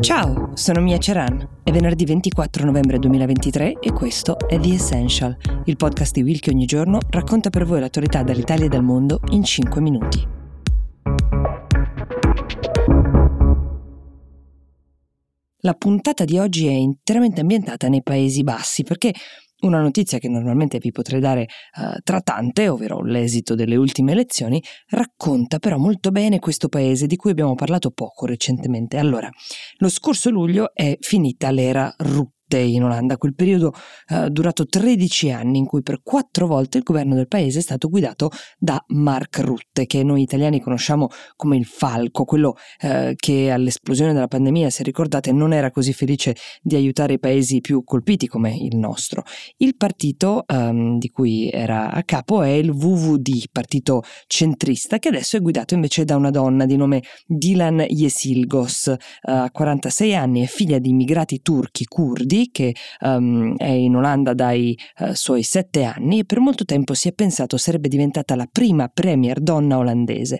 Ciao, sono Mia Ceran. È venerdì 24 novembre 2023 e questo è The Essential, il podcast di Will che ogni giorno racconta per voi l'attualità dall'Italia e dal mondo in 5 minuti. La puntata di oggi è interamente ambientata nei Paesi Bassi perché una notizia che normalmente vi potrei dare uh, tra tante, ovvero l'esito delle ultime elezioni, racconta però molto bene questo paese di cui abbiamo parlato poco recentemente. Allora, lo scorso luglio è finita l'era Rupp in Olanda, quel periodo eh, durato 13 anni in cui per quattro volte il governo del paese è stato guidato da Mark Rutte, che noi italiani conosciamo come il falco, quello eh, che all'esplosione della pandemia, se ricordate, non era così felice di aiutare i paesi più colpiti come il nostro. Il partito ehm, di cui era a capo è il VVD, partito centrista, che adesso è guidato invece da una donna di nome Dilan Yesilgos, eh, ha eh, 46 anni, è figlia di immigrati turchi curdi che um, è in Olanda dai uh, suoi sette anni e per molto tempo si è pensato sarebbe diventata la prima premier donna olandese.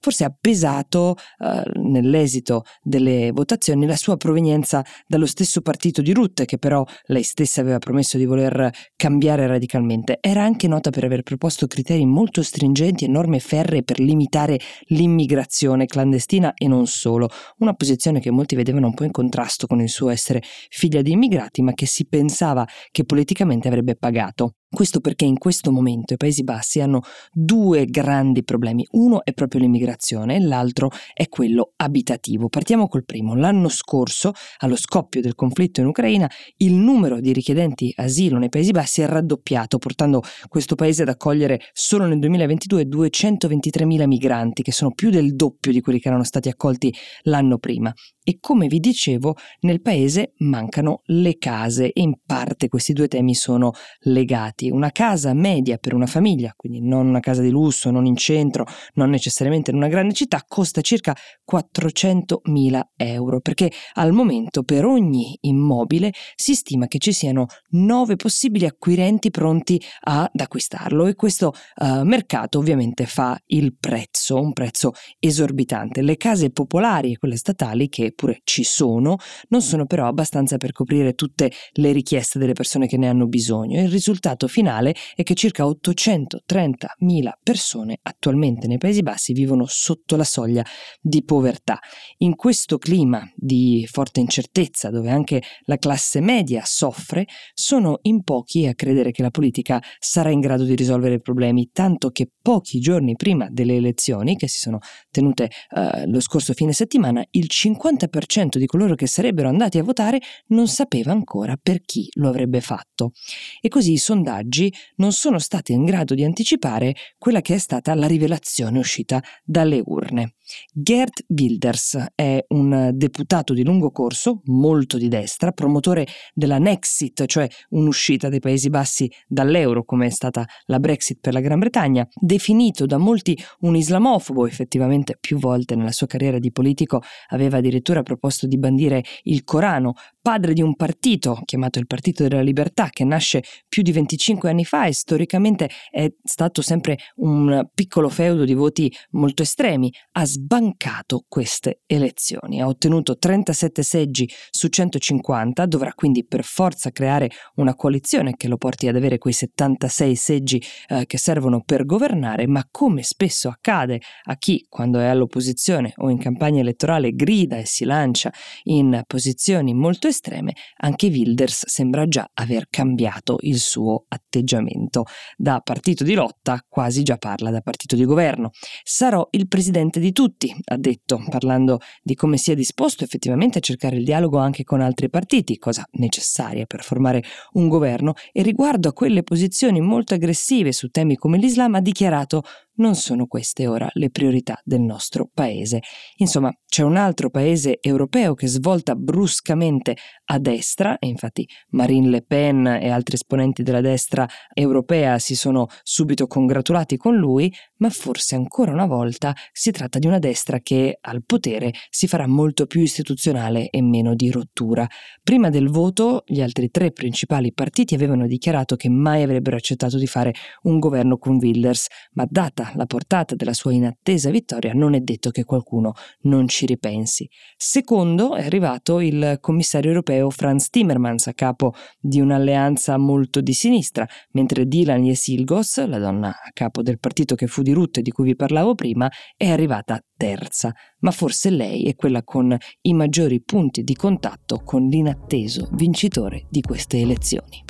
Forse ha pesato uh, nell'esito delle votazioni la sua provenienza dallo stesso partito di Rutte, che però lei stessa aveva promesso di voler cambiare radicalmente. Era anche nota per aver proposto criteri molto stringenti e norme ferree per limitare l'immigrazione clandestina e non solo, una posizione che molti vedevano un po' in contrasto con il suo essere figlia di immigrati, ma che si pensava che politicamente avrebbe pagato. Questo perché in questo momento i Paesi Bassi hanno due grandi problemi. Uno è proprio l'immigrazione e l'altro è quello abitativo. Partiamo col primo. L'anno scorso, allo scoppio del conflitto in Ucraina, il numero di richiedenti asilo nei Paesi Bassi è raddoppiato, portando questo paese ad accogliere solo nel 2022 223.000 migranti, che sono più del doppio di quelli che erano stati accolti l'anno prima. E come vi dicevo, nel paese mancano le case e in parte questi due temi sono legati affitti, una casa media per una famiglia, quindi non una casa di lusso, non in centro, non necessariamente in una grande città, costa circa 400.000 euro, perché al momento per ogni immobile si stima che ci siano nove possibili acquirenti pronti ad acquistarlo e questo uh, mercato ovviamente fa il prezzo, un prezzo esorbitante. Le case popolari e quelle statali, che pure ci sono, non sono però abbastanza per coprire tutte le richieste delle persone che ne hanno bisogno. Il risultato finale è che circa 830.000 persone attualmente nei Paesi Bassi vivono sotto la soglia di povertà. In questo clima di forte incertezza, dove anche la classe media soffre, sono in pochi a credere che la politica sarà in grado di risolvere i problemi, tanto che pochi giorni prima delle elezioni, che si sono tenute uh, lo scorso fine settimana, il 50% di coloro che sarebbero andati a votare non sapeva ancora per chi lo avrebbe fatto. E così i sondaggi sondaggi non sono stati in grado di anticipare quella che è stata la rivelazione uscita dalle urne. Gerd Wilders è un deputato di lungo corso, molto di destra, promotore della Nexit, cioè un'uscita dei Paesi Bassi dall'euro, come è stata la Brexit per la Gran Bretagna, definito da molti un islamofobo, effettivamente più volte nella sua carriera di politico aveva addirittura proposto di bandire il Corano, padre di un partito chiamato il Partito della Libertà che nasce più di 25 anni fa e storicamente è stato sempre un piccolo feudo di voti molto estremi, ha sbancato queste elezioni, ha ottenuto 37 seggi su 150, dovrà quindi per forza creare una coalizione che lo porti ad avere quei 76 seggi eh, che servono per governare, ma come spesso accade a chi quando è all'opposizione o in campagna elettorale grida e si lancia in posizioni molto estreme, anche Wilders sembra già aver cambiato il suo atteggiamento. Da partito di lotta quasi già parla da partito di governo. Sarò il presidente di tutti, ha detto, parlando di come sia disposto effettivamente a cercare il dialogo anche con altri partiti, cosa necessaria per formare un governo, e riguardo a quelle posizioni molto aggressive su temi come l'Islam ha dichiarato non sono queste ora le priorità del nostro paese. Insomma, c'è un altro paese europeo che svolta bruscamente a destra, e infatti Marine Le Pen e altri esponenti della destra europea si sono subito congratulati con lui, ma forse ancora una volta si tratta di una destra che al potere si farà molto più istituzionale e meno di rottura. Prima del voto, gli altri tre principali partiti avevano dichiarato che mai avrebbero accettato di fare un governo con Wilders, ma data la portata della sua inattesa vittoria, non è detto che qualcuno non ci ripensi. Secondo è arrivato il commissario europeo Franz Timmermans a capo di un'alleanza molto di sinistra, mentre Dylan Jesilgos, la donna a capo del partito che fu di Rutte di cui vi parlavo prima, è arrivata terza, ma forse lei è quella con i maggiori punti di contatto con l'inatteso vincitore di queste elezioni.